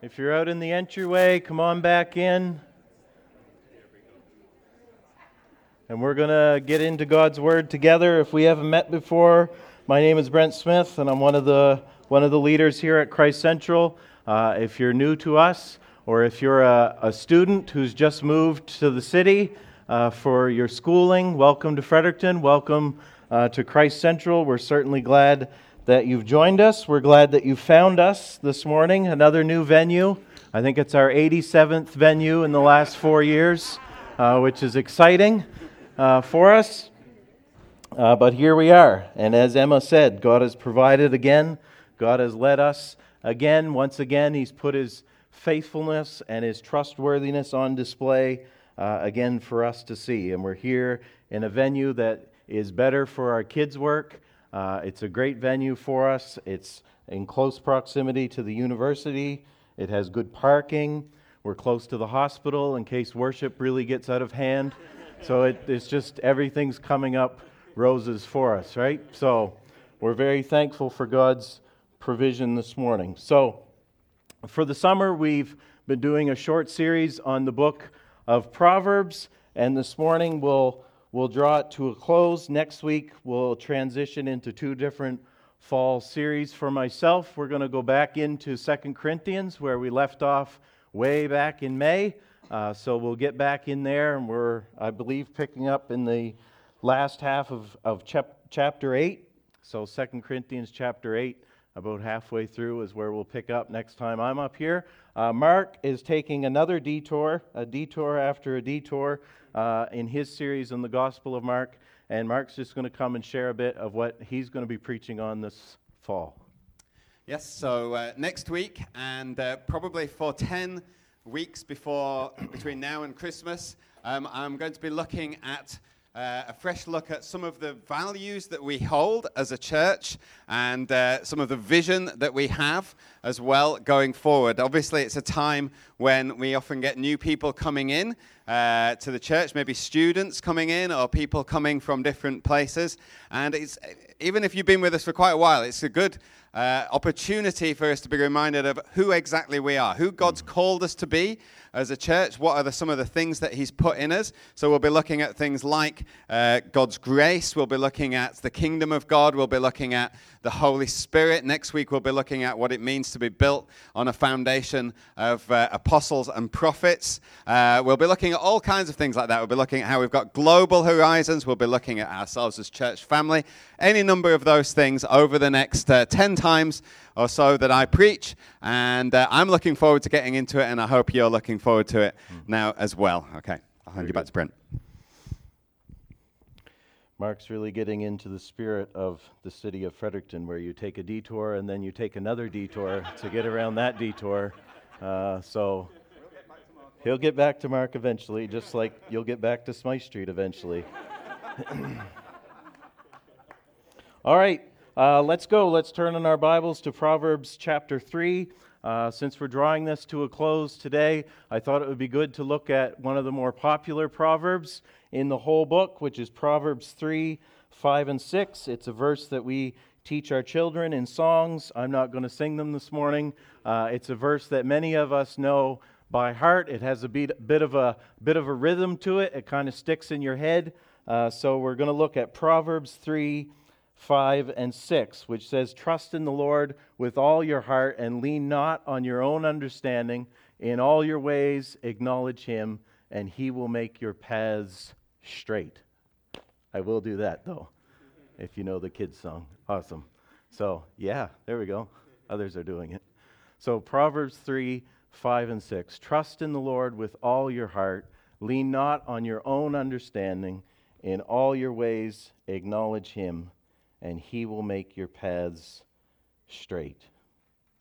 If you're out in the entryway, come on back in. And we're going to get into God's Word together. If we haven't met before, my name is Brent Smith, and I'm one of the, one of the leaders here at Christ Central. Uh, if you're new to us, or if you're a, a student who's just moved to the city uh, for your schooling, welcome to Fredericton. Welcome uh, to Christ Central. We're certainly glad that you've joined us. We're glad that you found us this morning, another new venue. I think it's our 87th venue in the last four years, uh, which is exciting uh, for us. Uh, but here we are. And as Emma said, God has provided again, God has led us again. Once again, He's put His faithfulness and His trustworthiness on display uh, again for us to see. And we're here in a venue that is better for our kids' work. Uh, it's a great venue for us. It's in close proximity to the university. It has good parking. We're close to the hospital in case worship really gets out of hand. So it, it's just everything's coming up roses for us, right? So we're very thankful for God's provision this morning. So for the summer, we've been doing a short series on the book of Proverbs, and this morning we'll We'll draw it to a close. Next week, we'll transition into two different fall series. For myself, we're going to go back into Second Corinthians, where we left off way back in May. Uh, so we'll get back in there, and we're, I believe, picking up in the last half of, of chap- chapter 8. So Second Corinthians chapter 8, about halfway through, is where we'll pick up next time I'm up here. Uh, Mark is taking another detour, a detour after a detour uh, in his series on the Gospel of Mark. And Mark's just going to come and share a bit of what he's going to be preaching on this fall. Yes, so uh, next week, and uh, probably for 10 weeks before, between now and Christmas, um, I'm going to be looking at uh, a fresh look at some of the values that we hold as a church and uh, some of the vision that we have as well going forward. Obviously, it's a time when we often get new people coming in uh, to the church, maybe students coming in or people coming from different places. And it's, even if you've been with us for quite a while, it's a good uh, opportunity for us to be reminded of who exactly we are, who God's called us to be as a church, what are the, some of the things that He's put in us. So we'll be looking at things like uh, God's grace, we'll be looking at the kingdom of God, we'll be looking at the Holy Spirit. Next week, we'll be looking at what it means to be built on a foundation of uh, apostles and prophets. Uh, we'll be looking at all kinds of things like that. We'll be looking at how we've got global horizons. We'll be looking at ourselves as church family. Any number of those things over the next uh, 10 times or so that I preach. And uh, I'm looking forward to getting into it, and I hope you're looking forward to it mm. now as well. Okay, I'll hand Very you back good. to Brent. Mark's really getting into the spirit of the city of Fredericton, where you take a detour and then you take another detour to get around that detour. Uh, so he'll get back to Mark eventually, just like you'll get back to Smythe Street eventually. All right, uh, let's go. Let's turn in our Bibles to Proverbs chapter 3. Uh, since we're drawing this to a close today, I thought it would be good to look at one of the more popular Proverbs in the whole book, which is Proverbs 3, 5, and 6. It's a verse that we teach our children in songs. I'm not going to sing them this morning. Uh, it's a verse that many of us know by heart. It has a bit, bit, of, a, bit of a rhythm to it, it kind of sticks in your head. Uh, so we're going to look at Proverbs 3, 5, and 6, which says, Trust in the Lord with all your heart and lean not on your own understanding. In all your ways, acknowledge him, and he will make your paths straight. I will do that though, if you know the kids' song. Awesome. So, yeah, there we go. Others are doing it. So, Proverbs 3 5 and 6. Trust in the Lord with all your heart. Lean not on your own understanding. In all your ways, acknowledge him, and he will make your paths straight.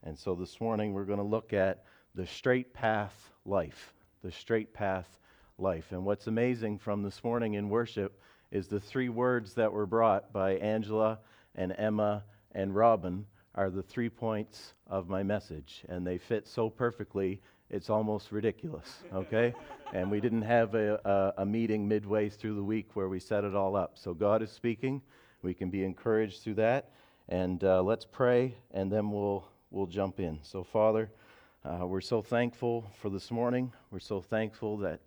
And so this morning, we're going to look at the straight path life. The straight path life. And what's amazing from this morning in worship is the three words that were brought by Angela and Emma and Robin are the three points of my message. And they fit so perfectly, it's almost ridiculous, okay? and we didn't have a, a, a, meeting midway through the week where we set it all up. So God is speaking. We can be encouraged through that. And uh, let's pray, and then we'll, we'll jump in. So, Father, Uh, we're so thankful for this morning. We're so thankful that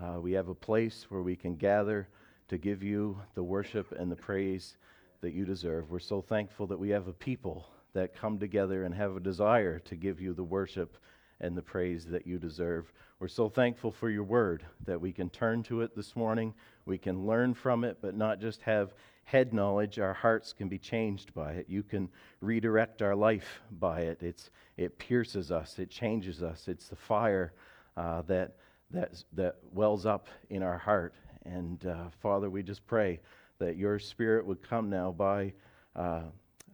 uh, we have a place where we can gather to give you the worship and the praise that you deserve. We're so thankful that we have a people that come together and have a desire to give you the worship and the praise that you deserve. We're so thankful for your word that we can turn to it this morning. We can learn from it, but not just have head knowledge. Our hearts can be changed by it. You can redirect our life by it. It's, it pierces us, it changes us. It's the fire uh, that, that, that wells up in our heart. And uh, Father, we just pray that your spirit would come now by. Uh,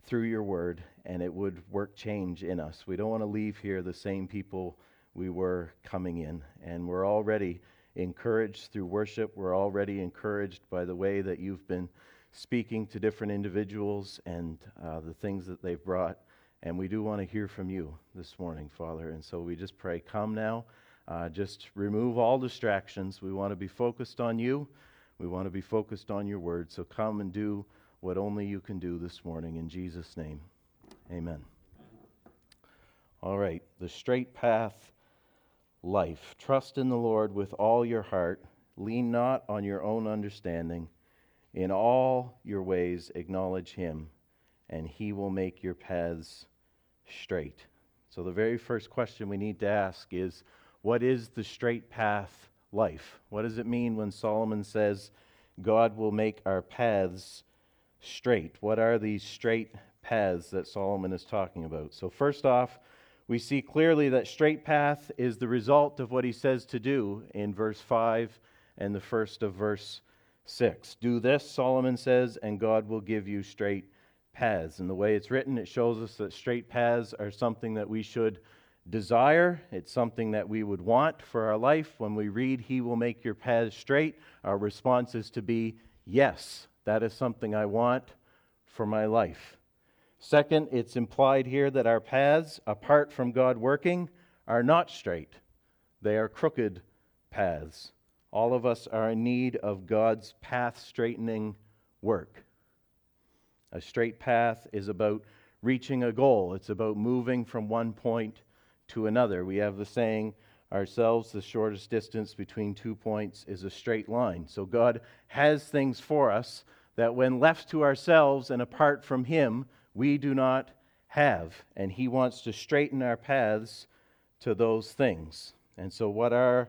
through your word and it would work change in us. We don't want to leave here the same people we were coming in. And we're already encouraged through worship. We're already encouraged by the way that you've been speaking to different individuals and uh, the things that they've brought. And we do want to hear from you this morning, Father. And so we just pray, come now. Uh, just remove all distractions. We want to be focused on you. We want to be focused on your word. So come and do what only you can do this morning. In Jesus' name, amen. All right, the straight path life. Trust in the Lord with all your heart. Lean not on your own understanding. In all your ways, acknowledge him, and he will make your paths straight. So, the very first question we need to ask is what is the straight path life? What does it mean when Solomon says, God will make our paths straight. What are these straight paths that Solomon is talking about? So, first off, we see clearly that straight path is the result of what he says to do in verse 5 and the first of verse 6. Do this, Solomon says, and God will give you straight paths. And the way it's written, it shows us that straight paths are something that we should desire. It's something that we would want for our life. When we read, He will make your paths straight, our response is to be, Yes, that is something I want for my life. Second, it's implied here that our paths, apart from God working, are not straight, they are crooked paths. All of us are in need of God's path straightening work. A straight path is about reaching a goal, it's about moving from one point to another. We have the saying ourselves, the shortest distance between two points is a straight line. So God has things for us that when left to ourselves and apart from Him, we do not have. And He wants to straighten our paths to those things. And so, what are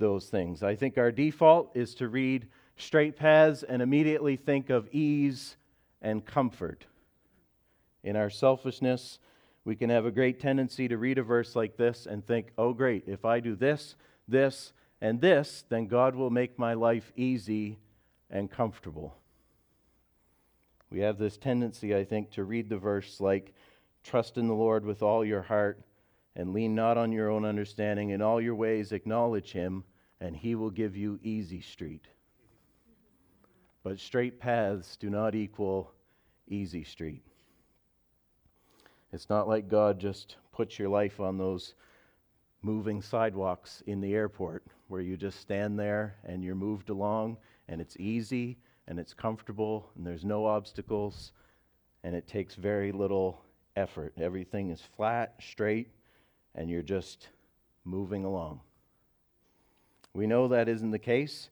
those things? I think our default is to read straight paths and immediately think of ease and comfort. In our selfishness, we can have a great tendency to read a verse like this and think, oh, great, if I do this, this, and this, then God will make my life easy and comfortable. We have this tendency, I think, to read the verse like, Trust in the Lord with all your heart and lean not on your own understanding. In all your ways, acknowledge him, and he will give you easy street. But straight paths do not equal easy street. It's not like God just puts your life on those moving sidewalks in the airport where you just stand there and you're moved along and it's easy and it's comfortable and there's no obstacles and it takes very little effort. Everything is flat, straight, and you're just moving along. We know that isn't the case.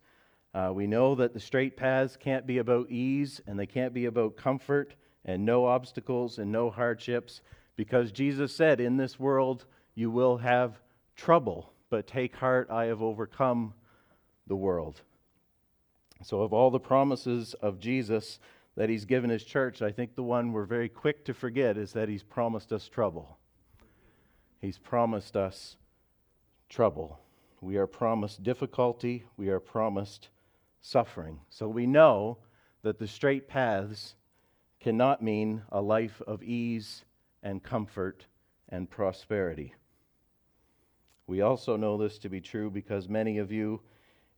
Uh, we know that the straight paths can't be about ease and they can't be about comfort and no obstacles and no hardships because Jesus said, In this world you will have trouble, but take heart, I have overcome the world. So, of all the promises of Jesus that he's given his church, I think the one we're very quick to forget is that he's promised us trouble. He's promised us trouble. We are promised difficulty. We are promised suffering. So we know that the straight paths cannot mean a life of ease and comfort and prosperity. We also know this to be true because many of you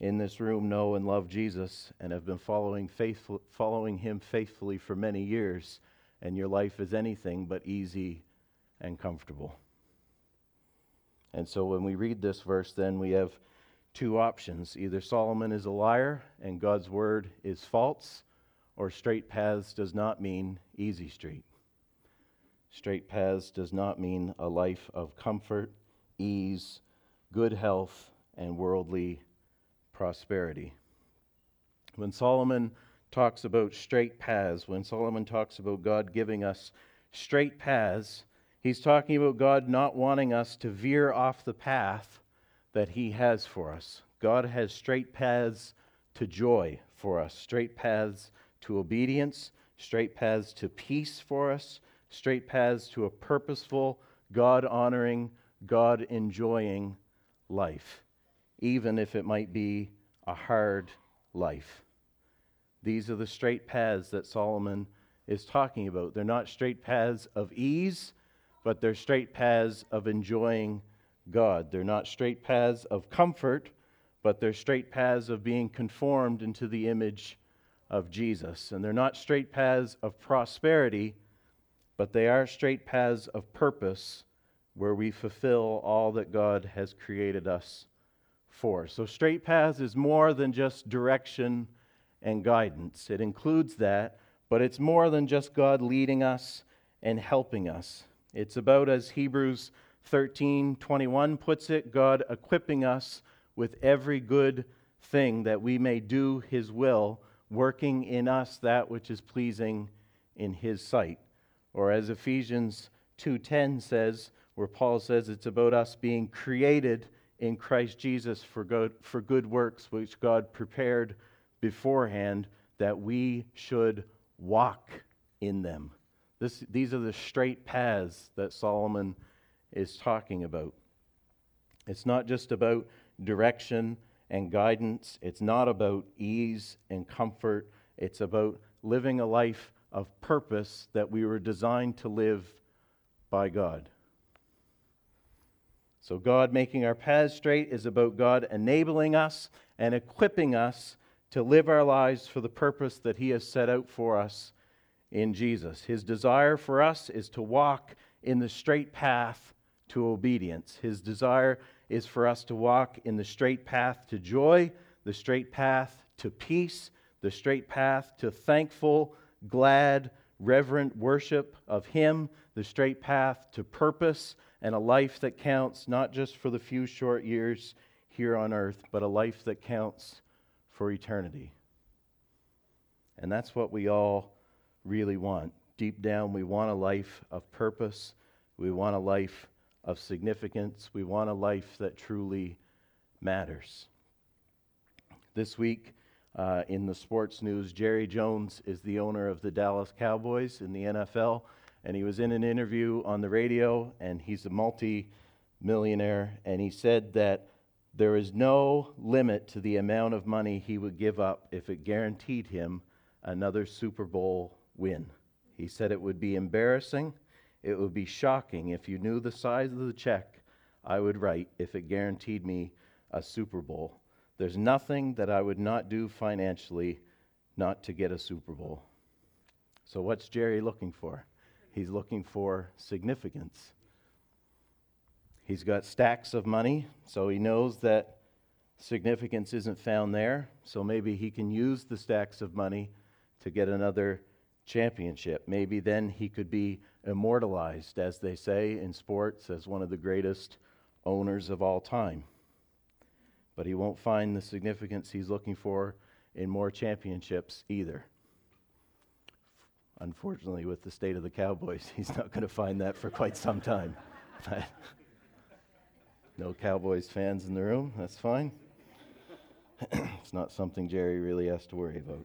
in this room know and love Jesus and have been following, faithful, following him faithfully for many years, and your life is anything but easy and comfortable. And so when we read this verse, then we have two options. Either Solomon is a liar and God's word is false, or straight paths does not mean easy street. Straight paths does not mean a life of comfort ease, good health, and worldly prosperity. When Solomon talks about straight paths, when Solomon talks about God giving us straight paths, he's talking about God not wanting us to veer off the path that he has for us. God has straight paths to joy for us, straight paths to obedience, straight paths to peace for us, straight paths to a purposeful, God honoring, God enjoying life, even if it might be a hard life. These are the straight paths that Solomon is talking about. They're not straight paths of ease, but they're straight paths of enjoying God. They're not straight paths of comfort, but they're straight paths of being conformed into the image of Jesus. And they're not straight paths of prosperity, but they are straight paths of purpose where we fulfill all that God has created us for. So, straight paths is more than just direction and guidance. It includes that, but it's more than just God leading us and helping us. It's about, as Hebrews 13 21 puts it, God equipping us with every good thing that we may do His will, working in us that which is pleasing in His sight. Or as Ephesians 2:10 says, where Paul says it's about us being created in Christ Jesus for good, for good works which God prepared beforehand that we should walk in them. This, these are the straight paths that Solomon is talking about. It's not just about direction and guidance, it's not about ease and comfort. It's about living a life of purpose that we were designed to live by God. So, God making our paths straight is about God enabling us and equipping us to live our lives for the purpose that He has set out for us in Jesus. His desire for us is to walk in the straight path to obedience. His desire is for us to walk in the straight path to joy, the straight path to peace, the straight path to thankful, glad, reverent worship of Him, the straight path to purpose and a life that counts not just for the few short years here on earth, but a life that counts for eternity. And that's what we all really want. Deep down, we want a life of purpose. We want a life of significance. We want a life that truly matters. This week, uh, in the sports news, Jerry Jones is the owner of the Dallas Cowboys in the NFL and he was in an interview on the radio, and he's a multi millionaire, and he said that there is no limit to the amount of money he would give up if it guaranteed him another Super Bowl win. He said it would be embarrassing, it would be shocking if you knew the size of the check I would write if it guaranteed me a Super Bowl. There's nothing that I would not do financially not to get a Super Bowl. So, what's Jerry looking for? He's looking for significance. He's got stacks of money, so he knows that significance isn't found there. So maybe he can use the stacks of money to get another championship. Maybe then he could be immortalized, as they say in sports, as one of the greatest owners of all time. But he won't find the significance he's looking for in more championships either. Unfortunately, with the state of the Cowboys, he's not going to find that for quite some time. no Cowboys fans in the room, that's fine. it's not something Jerry really has to worry about.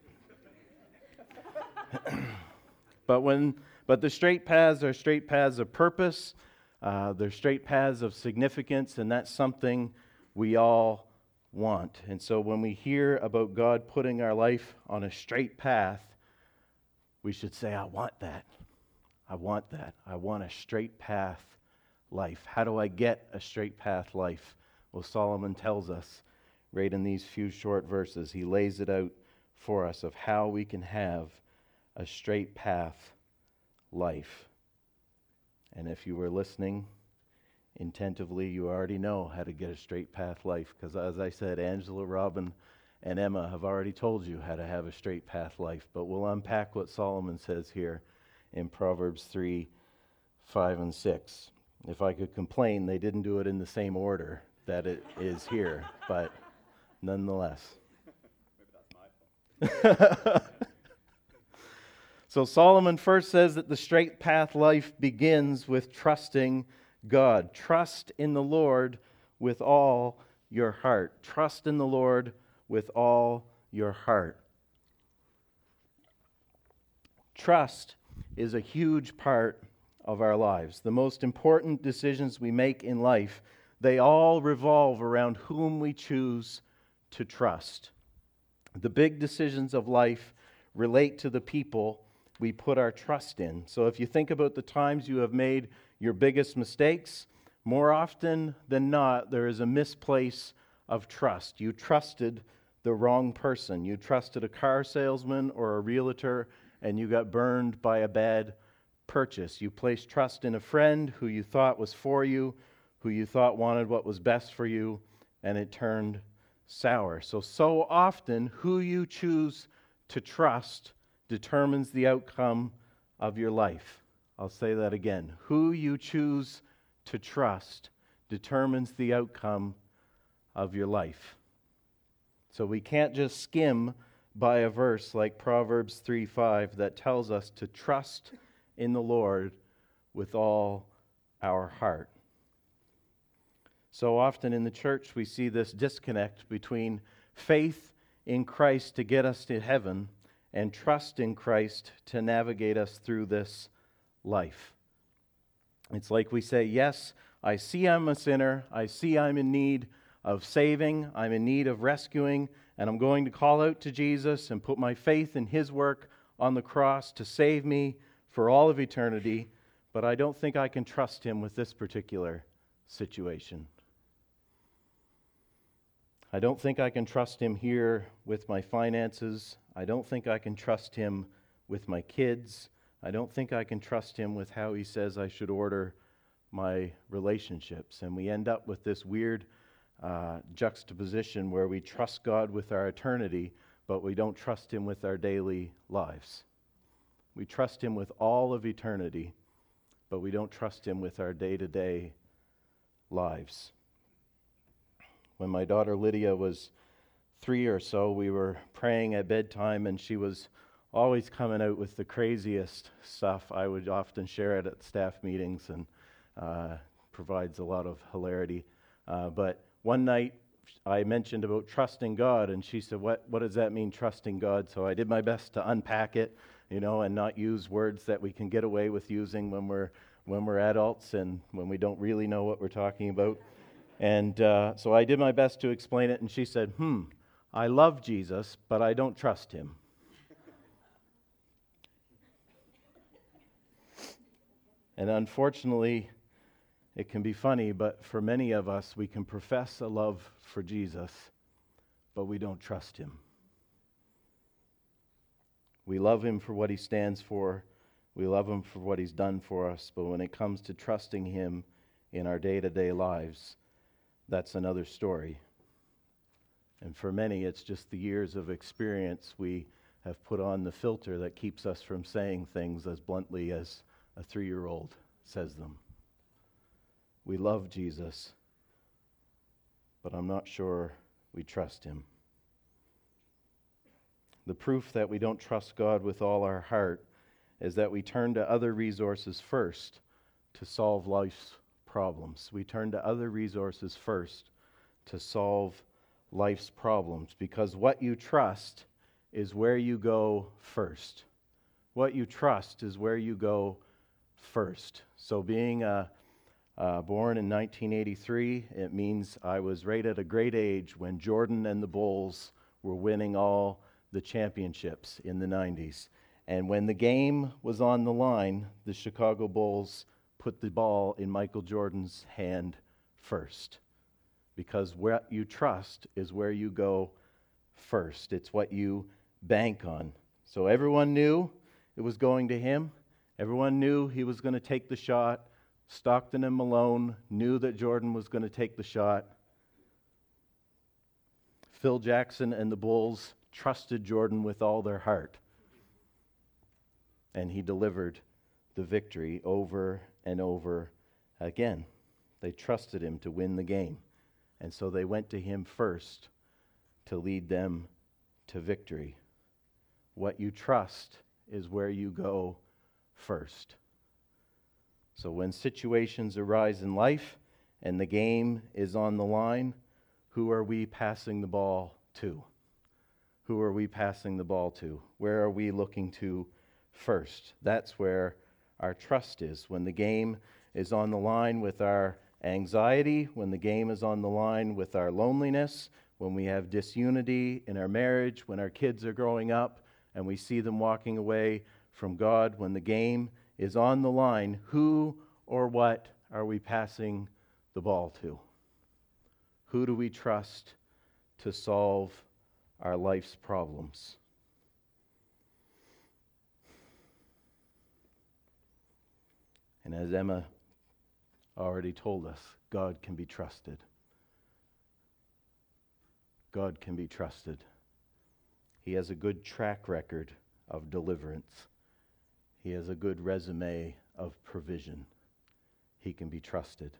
but when but the straight paths are straight paths of purpose. Uh, they're straight paths of significance, and that's something we all want. And so when we hear about God putting our life on a straight path, we should say, I want that. I want that. I want a straight path life. How do I get a straight path life? Well, Solomon tells us right in these few short verses. He lays it out for us of how we can have a straight path life. And if you were listening intentively, you already know how to get a straight path life. Because as I said, Angela, Robin, and Emma have already told you how to have a straight path life, but we'll unpack what Solomon says here in Proverbs 3 5 and 6. if I could complain, they didn't do it in the same order that it is here, but nonetheless. so Solomon first says that the straight path life begins with trusting God. Trust in the Lord with all your heart. Trust in the Lord with all your heart. Trust is a huge part of our lives. The most important decisions we make in life, they all revolve around whom we choose to trust. The big decisions of life relate to the people we put our trust in. So if you think about the times you have made your biggest mistakes, more often than not, there is a misplace of trust. You trusted the wrong person. You trusted a car salesman or a realtor, and you got burned by a bad purchase. You placed trust in a friend who you thought was for you, who you thought wanted what was best for you, and it turned sour. So, so often, who you choose to trust determines the outcome of your life. I'll say that again. Who you choose to trust determines the outcome of your life. So we can't just skim by a verse like Proverbs 3 5 that tells us to trust in the Lord with all our heart. So often in the church, we see this disconnect between faith in Christ to get us to heaven and trust in Christ to navigate us through this life. It's like we say, Yes, I see I'm a sinner. I see I'm in need of saving. I'm in need of rescuing. And I'm going to call out to Jesus and put my faith in his work on the cross to save me for all of eternity. But I don't think I can trust him with this particular situation. I don't think I can trust him here with my finances. I don't think I can trust him with my kids. I don't think I can trust him with how he says I should order my relationships. And we end up with this weird uh, juxtaposition where we trust God with our eternity, but we don't trust him with our daily lives. We trust him with all of eternity, but we don't trust him with our day to day lives. When my daughter Lydia was three or so, we were praying at bedtime, and she was always coming out with the craziest stuff. I would often share it at staff meetings and uh, provides a lot of hilarity. Uh, but one night I mentioned about trusting God, and she said, what, what does that mean, trusting God? So I did my best to unpack it, you know, and not use words that we can get away with using when we're, when we're adults and when we don't really know what we're talking about. And uh, so I did my best to explain it, and she said, Hmm, I love Jesus, but I don't trust him. And unfortunately, it can be funny, but for many of us, we can profess a love for Jesus, but we don't trust him. We love him for what he stands for, we love him for what he's done for us, but when it comes to trusting him in our day to day lives, that's another story. And for many, it's just the years of experience we have put on the filter that keeps us from saying things as bluntly as a three year old says them. We love Jesus, but I'm not sure we trust him. The proof that we don't trust God with all our heart is that we turn to other resources first to solve life's problems. We turn to other resources first to solve life's problems because what you trust is where you go first. What you trust is where you go first. So, being uh, uh, born in 1983, it means I was right at a great age when Jordan and the Bulls were winning all the championships in the 90s. And when the game was on the line, the Chicago Bulls put the ball in Michael Jordan's hand first. Because what you trust is where you go first, it's what you bank on. So everyone knew it was going to him. Everyone knew he was going to take the shot. Stockton and Malone knew that Jordan was going to take the shot. Phil Jackson and the Bulls trusted Jordan with all their heart. And he delivered the victory over and over Again, they trusted him to win the game. And so they went to him first to lead them to victory. What you trust is where you go first. So when situations arise in life and the game is on the line, who are we passing the ball to? Who are we passing the ball to? Where are we looking to first? That's where our trust is. When the game is on the line with our anxiety, when the game is on the line with our loneliness, when we have disunity in our marriage, when our kids are growing up and we see them walking away from God, when the game is on the line, who or what are we passing the ball to? Who do we trust to solve our life's problems? And as Emma already told us, God can be trusted. God can be trusted. He has a good track record of deliverance. He has a good resume of provision. He can be trusted.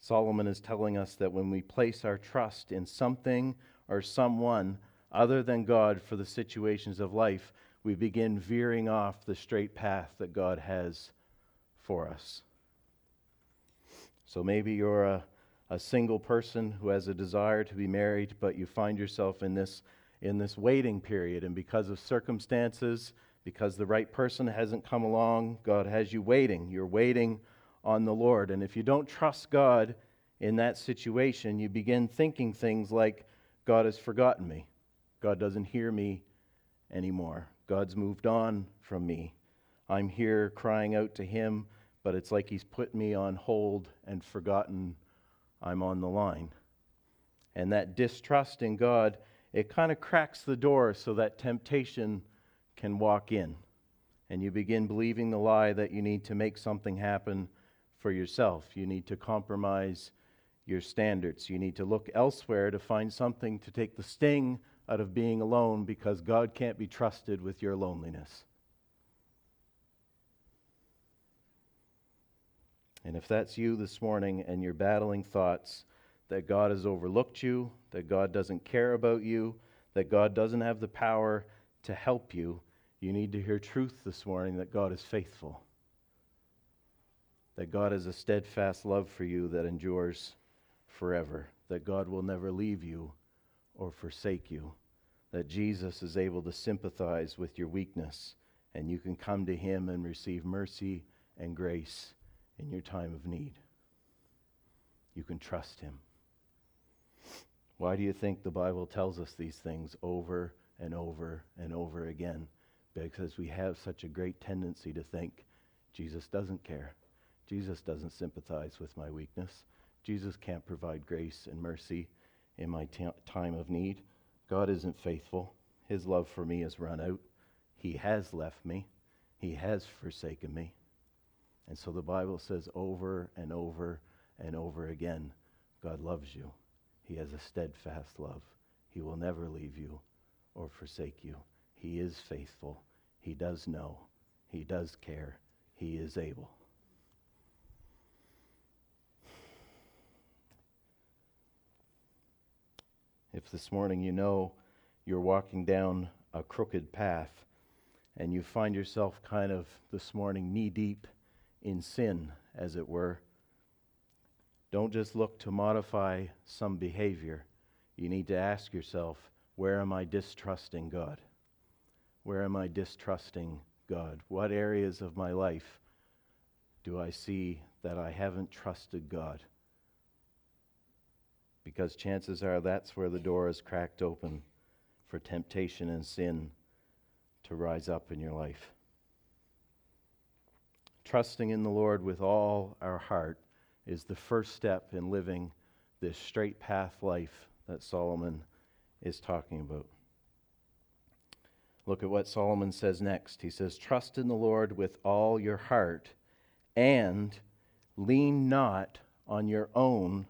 Solomon is telling us that when we place our trust in something or someone other than God for the situations of life, we begin veering off the straight path that God has for us. So maybe you're a, a single person who has a desire to be married, but you find yourself in this, in this waiting period, and because of circumstances, because the right person hasn't come along, God has you waiting. You're waiting on the Lord. And if you don't trust God in that situation, you begin thinking things like, God has forgotten me. God doesn't hear me anymore. God's moved on from me. I'm here crying out to Him, but it's like He's put me on hold and forgotten I'm on the line. And that distrust in God, it kind of cracks the door so that temptation can walk in. And you begin believing the lie that you need to make something happen for yourself. You need to compromise your standards. You need to look elsewhere to find something to take the sting out of being alone because God can't be trusted with your loneliness. And if that's you this morning and you're battling thoughts that God has overlooked you, that God doesn't care about you, that God doesn't have the power to help you, you need to hear truth this morning that God is faithful. That God has a steadfast love for you that endures forever. That God will never leave you or forsake you. That Jesus is able to sympathize with your weakness and you can come to Him and receive mercy and grace in your time of need. You can trust Him. Why do you think the Bible tells us these things over and over and over again? Because we have such a great tendency to think Jesus doesn't care. Jesus doesn't sympathize with my weakness. Jesus can't provide grace and mercy in my t- time of need. God isn't faithful. His love for me has run out. He has left me. He has forsaken me. And so the Bible says over and over and over again God loves you. He has a steadfast love. He will never leave you or forsake you. He is faithful. He does know. He does care. He is able. If this morning you know you're walking down a crooked path and you find yourself kind of this morning knee deep in sin, as it were, don't just look to modify some behavior. You need to ask yourself, where am I distrusting God? Where am I distrusting God? What areas of my life do I see that I haven't trusted God? Because chances are that's where the door is cracked open for temptation and sin to rise up in your life. Trusting in the Lord with all our heart is the first step in living this straight path life that Solomon is talking about. Look at what Solomon says next. He says, Trust in the Lord with all your heart and lean not on your own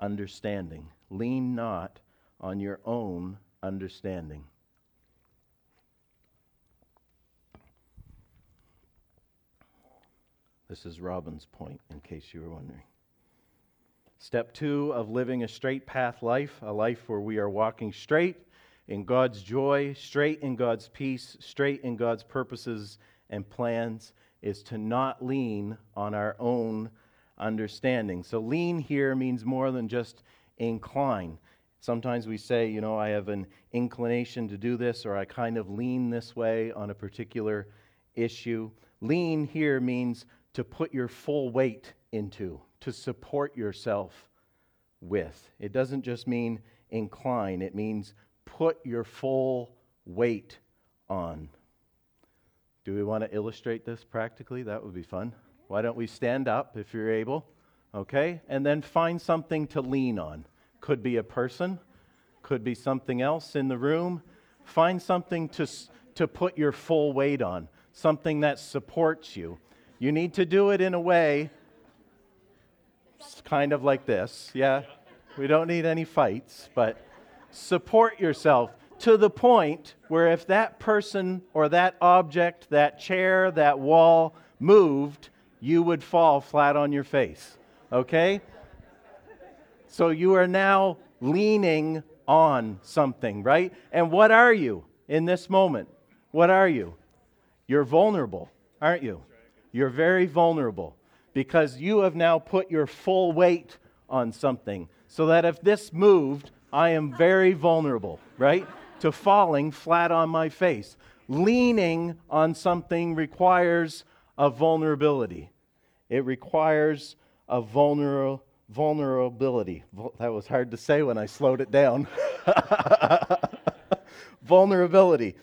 understanding. Lean not on your own understanding. This is Robin's point, in case you were wondering. Step two of living a straight path life, a life where we are walking straight in God's joy, straight in God's peace, straight in God's purposes and plans, is to not lean on our own understanding. So, lean here means more than just incline. Sometimes we say, you know, I have an inclination to do this, or I kind of lean this way on a particular issue. Lean here means to put your full weight into, to support yourself with. It doesn't just mean incline, it means put your full weight on. Do we want to illustrate this practically? That would be fun. Why don't we stand up if you're able? Okay? And then find something to lean on. Could be a person, could be something else in the room. Find something to, to put your full weight on, something that supports you. You need to do it in a way kind of like this. Yeah, we don't need any fights, but support yourself to the point where if that person or that object, that chair, that wall moved, you would fall flat on your face. Okay? So you are now leaning on something, right? And what are you in this moment? What are you? You're vulnerable, aren't you? You're very vulnerable because you have now put your full weight on something. So that if this moved, I am very vulnerable, right? To falling flat on my face. Leaning on something requires a vulnerability. It requires a vulnerable vulnerability. That was hard to say when I slowed it down. vulnerability.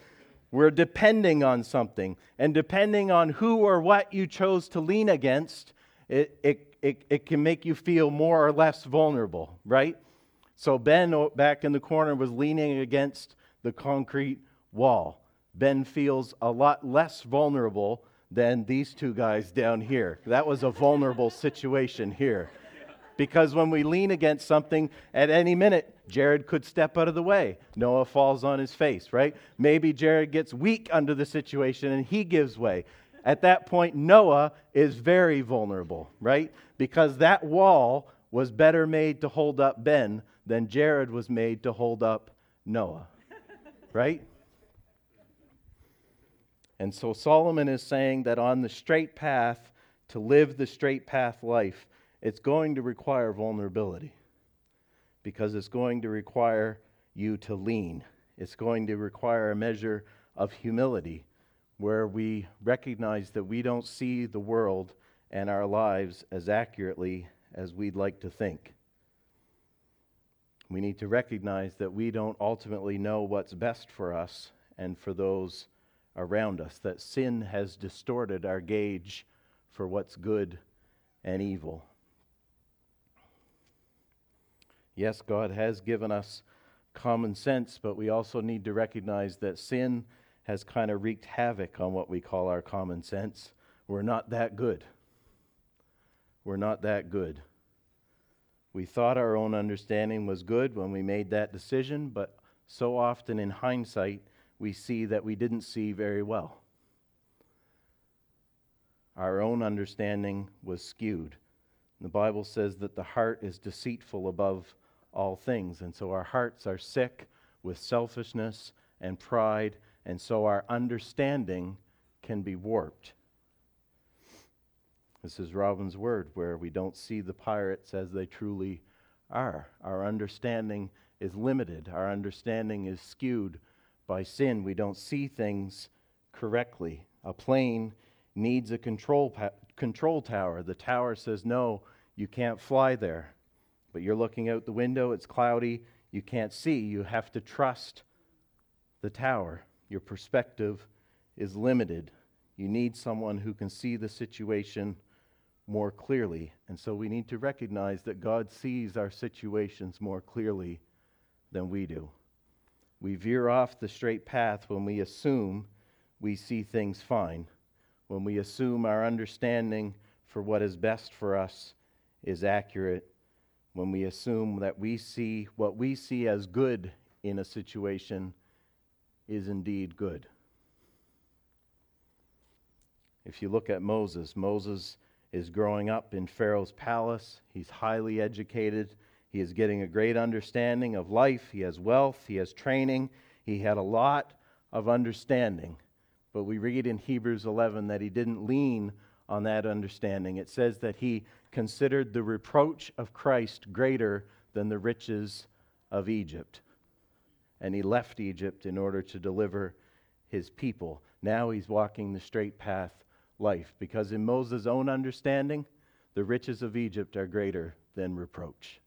We're depending on something. And depending on who or what you chose to lean against, it, it, it, it can make you feel more or less vulnerable, right? So Ben back in the corner was leaning against the concrete wall. Ben feels a lot less vulnerable than these two guys down here. That was a vulnerable situation here. Because when we lean against something, at any minute, Jared could step out of the way. Noah falls on his face, right? Maybe Jared gets weak under the situation and he gives way. At that point, Noah is very vulnerable, right? Because that wall was better made to hold up Ben than Jared was made to hold up Noah, right? And so Solomon is saying that on the straight path, to live the straight path life, it's going to require vulnerability because it's going to require you to lean. It's going to require a measure of humility where we recognize that we don't see the world and our lives as accurately as we'd like to think. We need to recognize that we don't ultimately know what's best for us and for those around us, that sin has distorted our gauge for what's good and evil. Yes, God has given us common sense, but we also need to recognize that sin has kind of wreaked havoc on what we call our common sense. We're not that good. We're not that good. We thought our own understanding was good when we made that decision, but so often in hindsight, we see that we didn't see very well. Our own understanding was skewed. The Bible says that the heart is deceitful above all things, and so our hearts are sick with selfishness and pride, and so our understanding can be warped. This is Robin's word, where we don't see the pirates as they truly are. Our understanding is limited, our understanding is skewed by sin, we don't see things correctly. A plane needs a control, pa- control tower. The tower says, no, you can't fly there. But you're looking out the window, it's cloudy, you can't see. You have to trust the tower. Your perspective is limited. You need someone who can see the situation more clearly. And so we need to recognize that God sees our situations more clearly than we do. We veer off the straight path when we assume we see things fine, when we assume our understanding for what is best for us is accurate, when we assume that we see what we see as good in a situation is indeed good. If you look at Moses, Moses is growing up in Pharaoh's palace. He's highly educated. He is getting a great understanding of life. He has wealth. He has training. He had a lot of understanding. But we read in Hebrews 11 that he didn't lean on that understanding. It says that he considered the reproach of Christ greater than the riches of Egypt. And he left Egypt in order to deliver his people. Now he's walking the straight path life because in Moses' own understanding, the riches of Egypt are greater than reproach.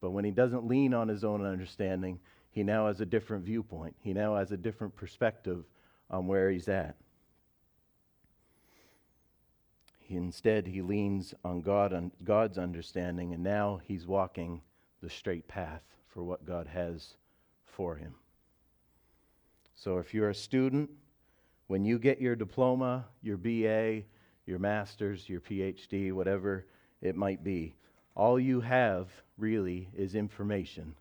But when he doesn't lean on his own understanding, he now has a different viewpoint. He now has a different perspective on where he's at. He, instead, he leans on God on God's understanding, and now he's walking the straight path for what God has for him. So if you're a student, when you get your diploma, your BA, your master's, your PhD, whatever it might be, all you have really is information.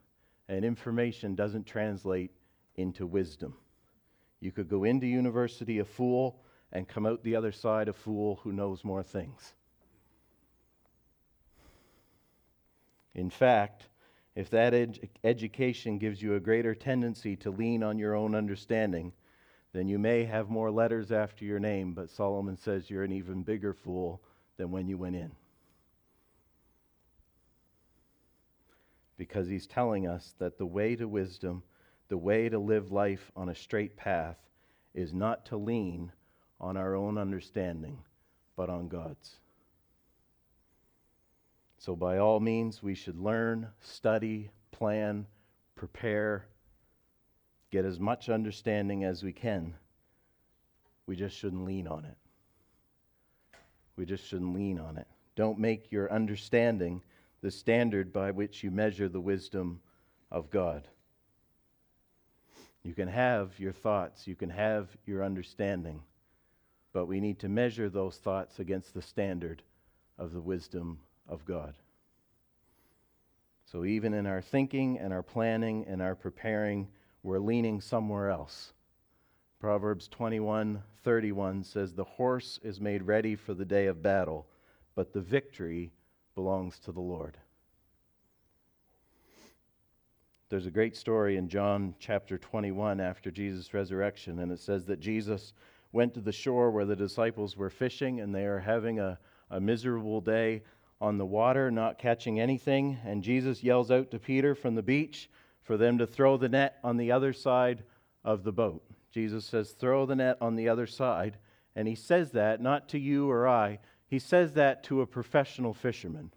And information doesn't translate into wisdom. You could go into university a fool and come out the other side a fool who knows more things. In fact, if that ed- education gives you a greater tendency to lean on your own understanding, then you may have more letters after your name, but Solomon says you're an even bigger fool than when you went in. Because he's telling us that the way to wisdom, the way to live life on a straight path, is not to lean on our own understanding, but on God's. So, by all means, we should learn, study, plan, prepare, get as much understanding as we can. We just shouldn't lean on it. We just shouldn't lean on it. Don't make your understanding the standard by which you measure the wisdom of God. You can have your thoughts, you can have your understanding, but we need to measure those thoughts against the standard of the wisdom of God. So, even in our thinking and our planning and our preparing, we're leaning somewhere else. Proverbs 21 31 says, The horse is made ready for the day of battle, but the victory belongs to the Lord. There's a great story in John chapter 21 after Jesus' resurrection, and it says that Jesus went to the shore where the disciples were fishing, and they are having a, a miserable day on the water, not catching anything. And Jesus yells out to Peter from the beach, for them to throw the net on the other side of the boat. Jesus says, Throw the net on the other side. And he says that not to you or I, he says that to a professional fisherman.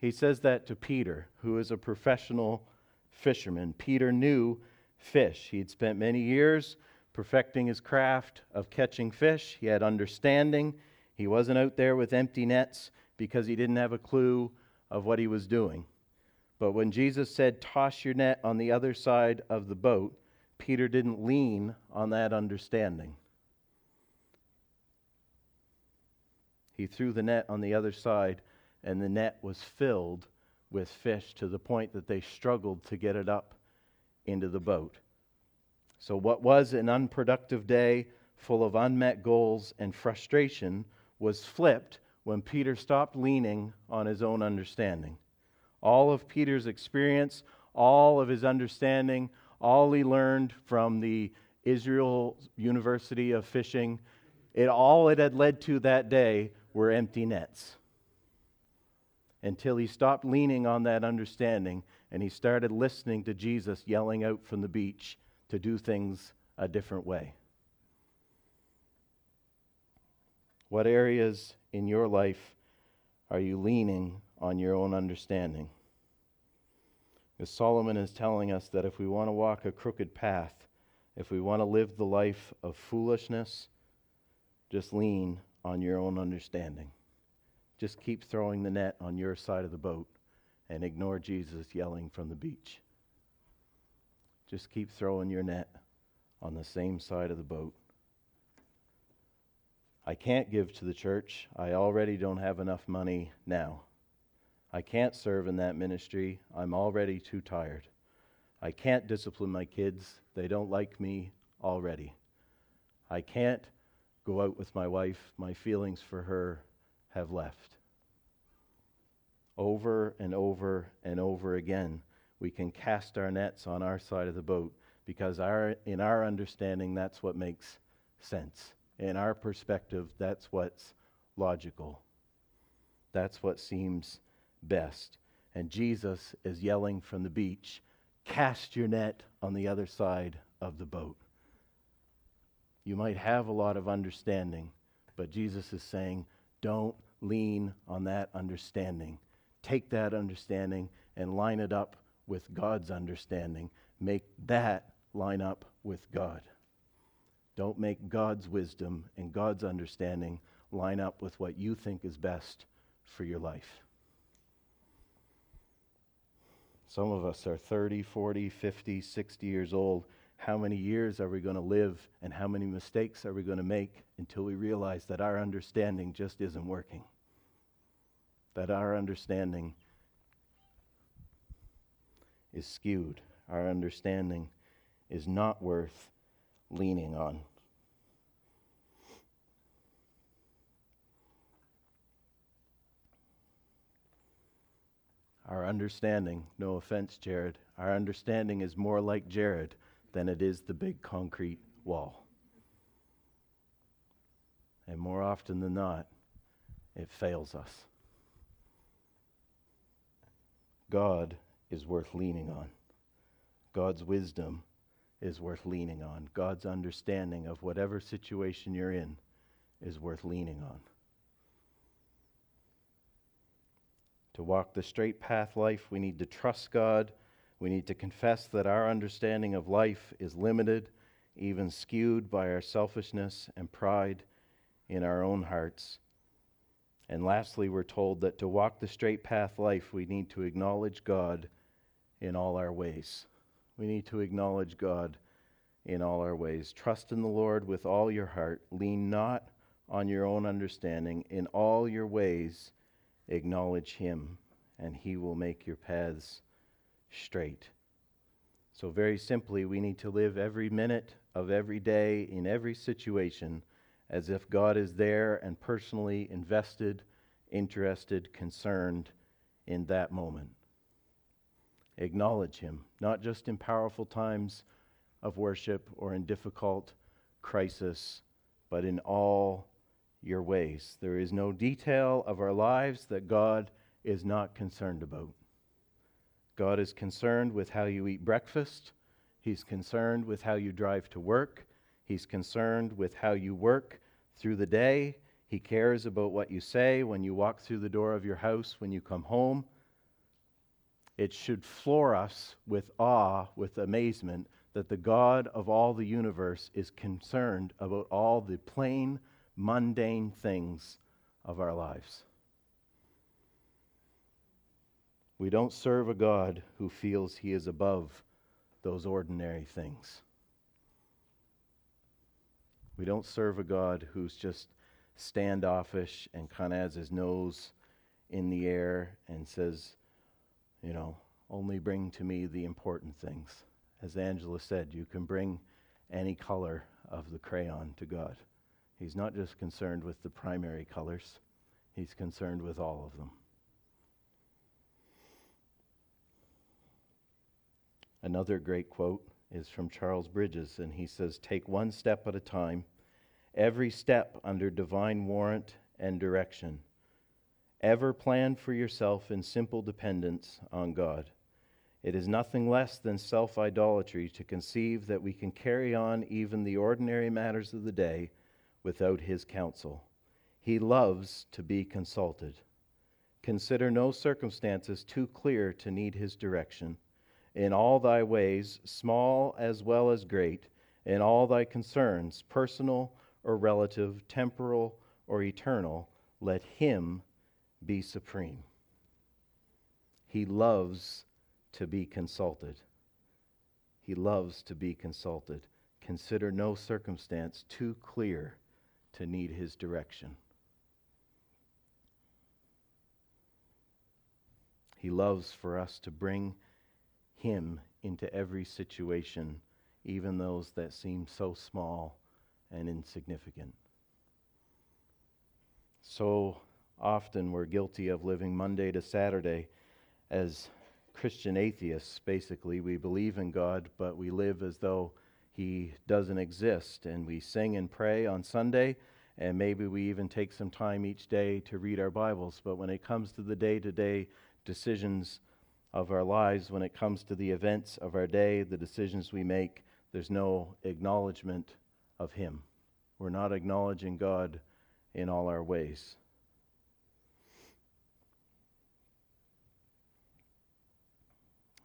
He says that to Peter, who is a professional fisherman. Peter knew fish. He'd spent many years perfecting his craft of catching fish. He had understanding. He wasn't out there with empty nets because he didn't have a clue of what he was doing. But when Jesus said, Toss your net on the other side of the boat, Peter didn't lean on that understanding. He threw the net on the other side, and the net was filled with fish to the point that they struggled to get it up into the boat. So, what was an unproductive day full of unmet goals and frustration was flipped when Peter stopped leaning on his own understanding all of Peter's experience, all of his understanding, all he learned from the Israel University of Fishing, it all it had led to that day were empty nets. Until he stopped leaning on that understanding and he started listening to Jesus yelling out from the beach to do things a different way. What areas in your life are you leaning on your own understanding. As Solomon is telling us that if we want to walk a crooked path, if we want to live the life of foolishness, just lean on your own understanding. Just keep throwing the net on your side of the boat and ignore Jesus yelling from the beach. Just keep throwing your net on the same side of the boat. I can't give to the church. I already don't have enough money now. I can't serve in that ministry. I'm already too tired. I can't discipline my kids. They don't like me already. I can't go out with my wife. My feelings for her have left. Over and over and over again, we can cast our nets on our side of the boat because our, in our understanding, that's what makes sense. In our perspective, that's what's logical. That's what seems best. And Jesus is yelling from the beach cast your net on the other side of the boat. You might have a lot of understanding, but Jesus is saying, don't lean on that understanding. Take that understanding and line it up with God's understanding. Make that line up with God. Don't make God's wisdom and God's understanding line up with what you think is best for your life. Some of us are 30, 40, 50, 60 years old. How many years are we going to live and how many mistakes are we going to make until we realize that our understanding just isn't working? That our understanding is skewed. Our understanding is not worth leaning on. Our understanding, no offense, Jared, our understanding is more like Jared than it is the big concrete wall. And more often than not, it fails us. God is worth leaning on. God's wisdom is worth leaning on. God's understanding of whatever situation you're in is worth leaning on. To walk the straight path life, we need to trust God. We need to confess that our understanding of life is limited, even skewed by our selfishness and pride in our own hearts. And lastly, we're told that to walk the straight path life, we need to acknowledge God in all our ways. We need to acknowledge God in all our ways. Trust in the Lord with all your heart. Lean not on your own understanding. In all your ways, acknowledge him, and he will make your paths straight. So, very simply, we need to live every minute of every day in every situation as if God is there and personally invested, interested, concerned in that moment. Acknowledge Him, not just in powerful times of worship or in difficult crisis, but in all your ways. There is no detail of our lives that God is not concerned about. God is concerned with how you eat breakfast. He's concerned with how you drive to work. He's concerned with how you work through the day. He cares about what you say when you walk through the door of your house, when you come home. It should floor us with awe, with amazement, that the God of all the universe is concerned about all the plain, mundane things of our lives. We don't serve a God who feels he is above those ordinary things. We don't serve a God who's just standoffish and kind of has his nose in the air and says, you know, only bring to me the important things. As Angela said, you can bring any color of the crayon to God. He's not just concerned with the primary colors, he's concerned with all of them. Another great quote is from Charles Bridges, and he says, Take one step at a time, every step under divine warrant and direction. Ever plan for yourself in simple dependence on God. It is nothing less than self idolatry to conceive that we can carry on even the ordinary matters of the day without his counsel. He loves to be consulted. Consider no circumstances too clear to need his direction. In all thy ways, small as well as great, in all thy concerns, personal or relative, temporal or eternal, let him be supreme. He loves to be consulted. He loves to be consulted. Consider no circumstance too clear to need his direction. He loves for us to bring him into every situation, even those that seem so small and insignificant. So often we're guilty of living Monday to Saturday as Christian atheists, basically. We believe in God, but we live as though He doesn't exist. And we sing and pray on Sunday, and maybe we even take some time each day to read our Bibles. But when it comes to the day to day decisions of our lives, when it comes to the events of our day, the decisions we make, there's no acknowledgement of Him. We're not acknowledging God in all our ways.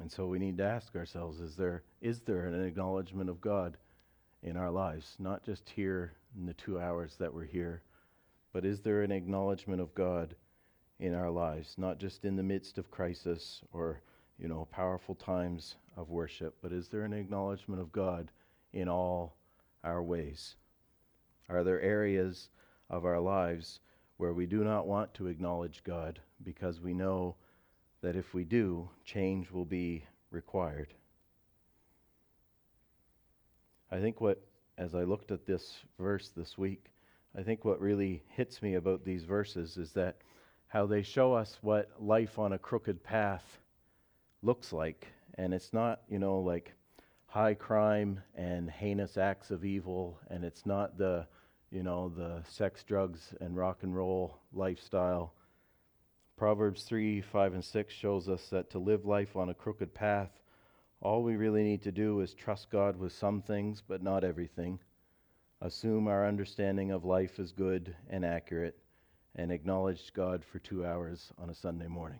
And so we need to ask ourselves is there, is there an acknowledgement of God in our lives? Not just here in the two hours that we're here, but is there an acknowledgement of God in our lives? Not just in the midst of crisis or, you know, powerful times of worship, but is there an acknowledgement of God in all our ways? Are there areas of our lives where we do not want to acknowledge God because we know that if we do, change will be required? I think what, as I looked at this verse this week, I think what really hits me about these verses is that how they show us what life on a crooked path looks like. And it's not, you know, like high crime and heinous acts of evil, and it's not the, you know, the sex, drugs, and rock and roll lifestyle. Proverbs 3, 5, and 6 shows us that to live life on a crooked path, all we really need to do is trust God with some things, but not everything. Assume our understanding of life is good and accurate, and acknowledge God for two hours on a Sunday morning.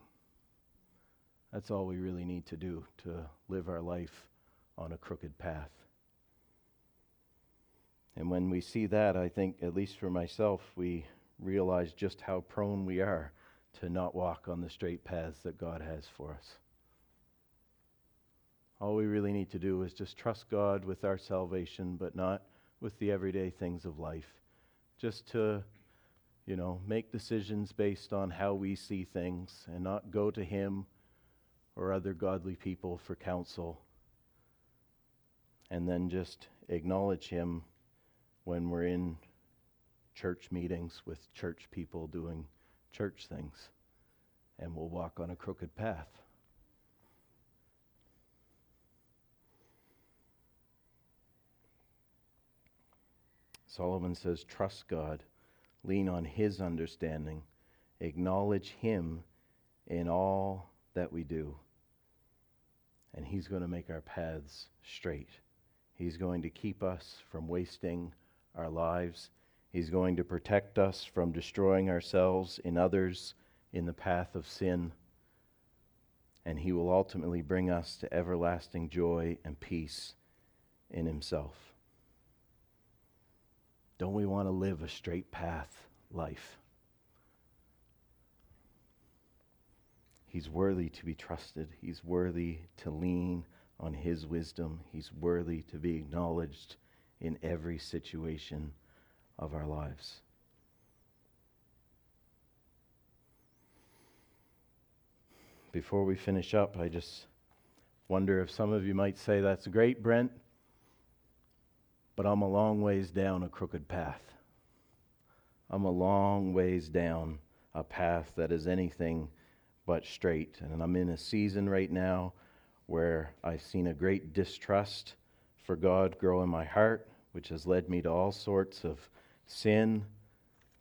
That's all we really need to do to live our life on a crooked path. And when we see that, I think, at least for myself, we realize just how prone we are to not walk on the straight paths that God has for us. All we really need to do is just trust God with our salvation, but not with the everyday things of life. Just to, you know, make decisions based on how we see things and not go to Him or other godly people for counsel. And then just acknowledge Him when we're in church meetings with church people doing church things. And we'll walk on a crooked path. Solomon says, Trust God, lean on His understanding, acknowledge Him in all that we do. And He's going to make our paths straight. He's going to keep us from wasting our lives. He's going to protect us from destroying ourselves in others in the path of sin. And He will ultimately bring us to everlasting joy and peace in Himself. Don't we want to live a straight path life? He's worthy to be trusted. He's worthy to lean on His wisdom. He's worthy to be acknowledged in every situation of our lives. Before we finish up, I just wonder if some of you might say, That's great, Brent, but I'm a long ways down a crooked path. I'm a long ways down a path that is anything but straight. And I'm in a season right now where I've seen a great distrust for God grow in my heart, which has led me to all sorts of sin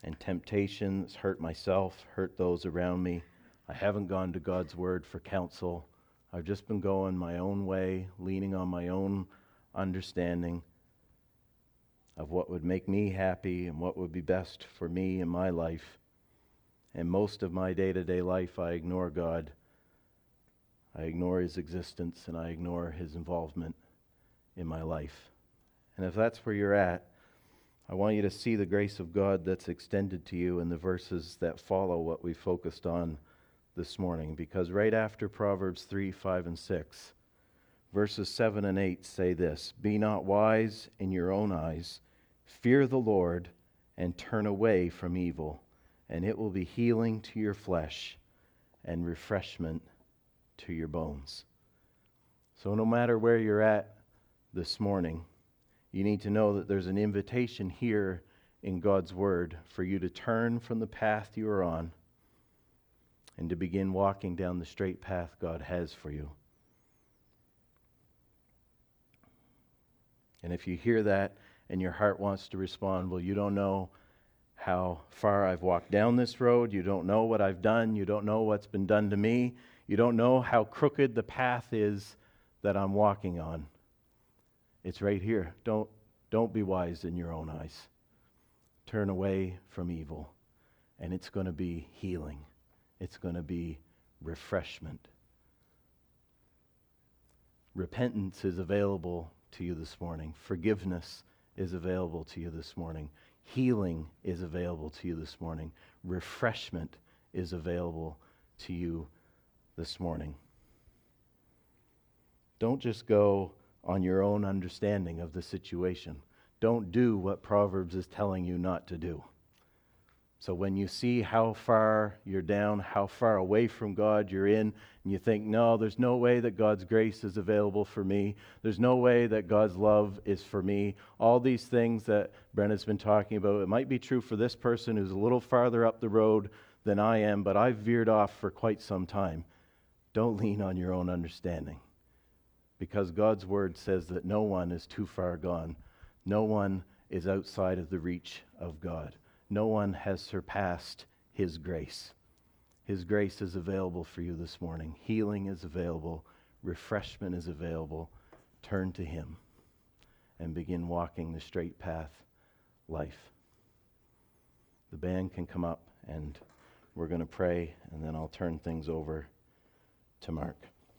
and temptations, hurt myself, hurt those around me. I haven't gone to God's word for counsel. I've just been going my own way, leaning on my own understanding of what would make me happy and what would be best for me in my life. And most of my day to day life, I ignore God. I ignore His existence and I ignore His involvement in my life. And if that's where you're at, I want you to see the grace of God that's extended to you in the verses that follow what we focused on this morning. Because right after Proverbs 3, 5, and 6, verses 7 and 8 say this Be not wise in your own eyes, fear the Lord, and turn away from evil, and it will be healing to your flesh and refreshment to your bones. So, no matter where you're at this morning, you need to know that there's an invitation here in God's Word for you to turn from the path you are on and to begin walking down the straight path God has for you. And if you hear that and your heart wants to respond, well, you don't know how far I've walked down this road. You don't know what I've done. You don't know what's been done to me. You don't know how crooked the path is that I'm walking on. It's right here. Don't, don't be wise in your own eyes. Turn away from evil, and it's going to be healing, it's going to be refreshment. Repentance is available to you this morning, forgiveness is available to you this morning. Healing is available to you this morning. Refreshment is available to you this morning. Don't just go on your own understanding of the situation. Don't do what Proverbs is telling you not to do. So when you see how far you're down, how far away from God you're in, and you think, no, there's no way that God's grace is available for me, there's no way that God's love is for me, all these things that Brenna's been talking about, it might be true for this person who's a little farther up the road than I am, but I've veered off for quite some time. Don't lean on your own understanding. Because God's word says that no one is too far gone, no one is outside of the reach of God no one has surpassed His grace. His grace is available for you this morning. Healing is available, refreshment is available. Turn to Him and begin walking the straight path life. The band can come up and we're going to pray, and then I'll turn things over to Mark.